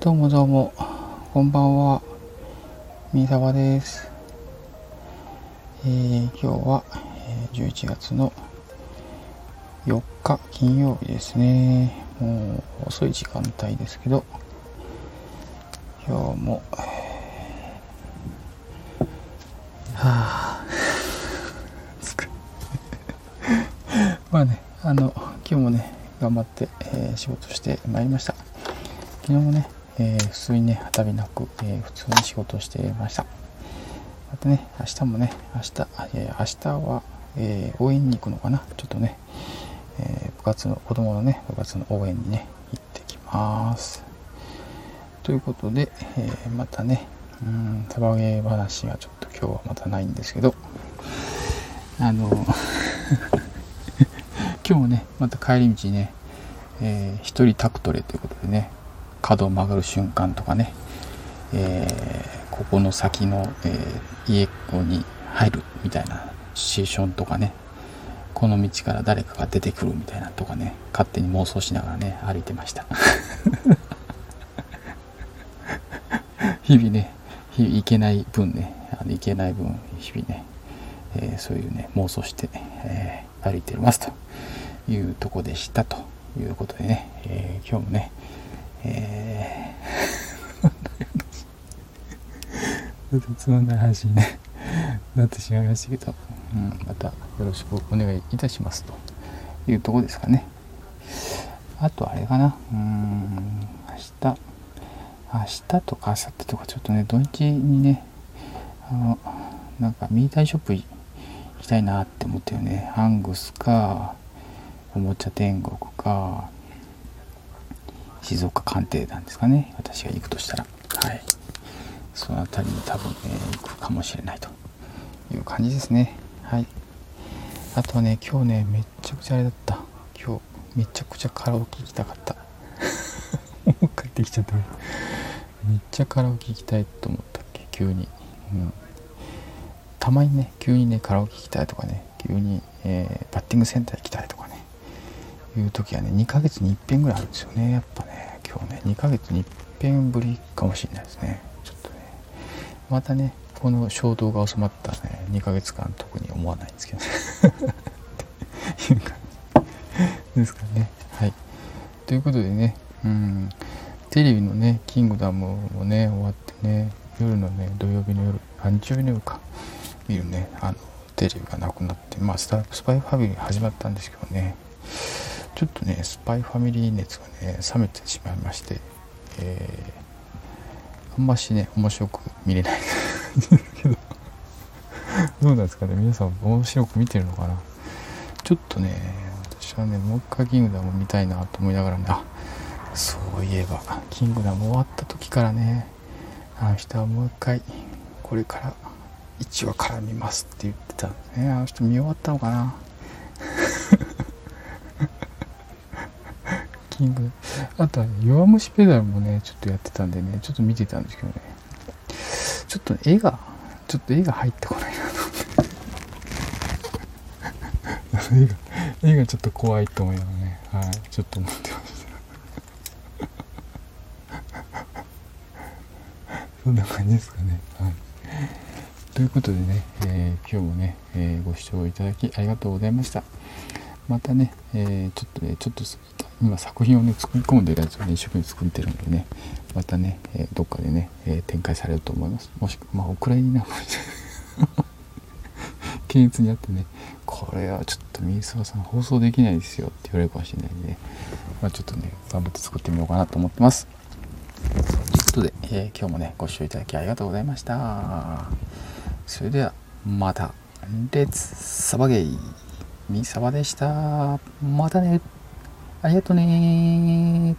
どうもどうも、こんばんは。みさわです。えー、今日は、えー、11月の4日金曜日ですね。もう遅い時間帯ですけど、今日も、はあ、まあね、あの、今日もね、頑張って、えー、仕事してまいりました。昨日もね、えー、普通にね、はたびなく、えー、普通に仕事していました。またね、明日もね、明日、えー、明日は、え応援に行くのかな。ちょっとね、え部活の、子供のね、部活の応援にね、行ってきます。ということで、えまたね、うん、サバゲー話がちょっと今日はまたないんですけど、あの、今日もね、また帰り道ね、えー、一人タクトレということでね、角を曲がる瞬間とかね、えー、ここの先の、えー、家に入るみたいなシチュエーションとかね。この道から誰かが出てくるみたいなとかね。勝手に妄想しながらね歩いてました。日々ね日々行けない分ね。あの行けない分日々ね、えー、そういうね妄想して、えー、歩いてますというとこでしたということでね、えー、今日もねえー、つまんない話に、ね、なってしまいましたけど、うん、またよろしくお願いいたしますと。いうとこですかね。あとあれかな、うん、明日、明日とか明後日とかちょっとね、土日にね、あの、なんかミータイショップ行きたいなって思ってるね。ハングスか、おもちゃ天国か、静岡鑑定団ですかね。私が行くとしたら。はい。その辺りに多分ね行くかもしれないという感じですね。はい。あとはね今日ねめっちゃくちゃあれだった。今日めちゃくちゃカラオケ行きたかった。もう帰ってきちゃった。めっちゃカラオケ行きたいと思ったっけ？急に。うん。たまにね急にねカラオケ行きたいとかね急に、えー、バッティングセンター行きたいとかねいう時はね2ヶ月に一遍ぐらいあるんですよね。やっぱね今日ね2ヶ月に一遍ぶりかもしれないですね。ちょっとね。またねこの衝動が収まったね2ヶ月間特に思わないんですけどね。いう感じですかね。はい。ということでねうん。テレビのねキングダムもね終わってね夜のね土曜日の夜あ日曜日の夜か見るねあのテレビがなくなってまあスパイファミリー始まったんですけどね。ちょっとねスパイファミリー熱がね冷めてしまいまして、えー、あんましね面白く見れない。け どどうなんですかね皆さん面白く見てるのかな？ちょっとね私はねもう一回キングダム見たいなと思いながらねあそういえばキングダム終わった時からねあの人はもう一回これから1話から見ますって言ってたんですねあの人見終わったのかな？キング。あとは弱虫ペダルもねちょっとやってたんでねちょっと見てたんですけどね。ちょっと絵がちょっと絵が入ってこないなと。思って絵が絵がちょっと怖いと思いながらね。はい。ちょっと思ってました。そんな感じですかね。はい。ということでね、えー、今日もね、えー、ご視聴いただきありがとうございました。またね、えー、ちょっとねちょっと今作品をね作り込んでるやつをね一生懸命作ってるんでねまたね、えー、どっかでね、えー、展開されると思います。もしくはまあお蔵入りな 検閲にあってねこれはちょっと水沢さん放送できないですよって言われるかもしれないんで、まあ、ちょっとね頑張って作ってみようかなと思ってます。ということで、え、今日もねご視聴いただきありがとうございました。それではまたレッツサバゲイ。ミサバでした。またね。ありがとね。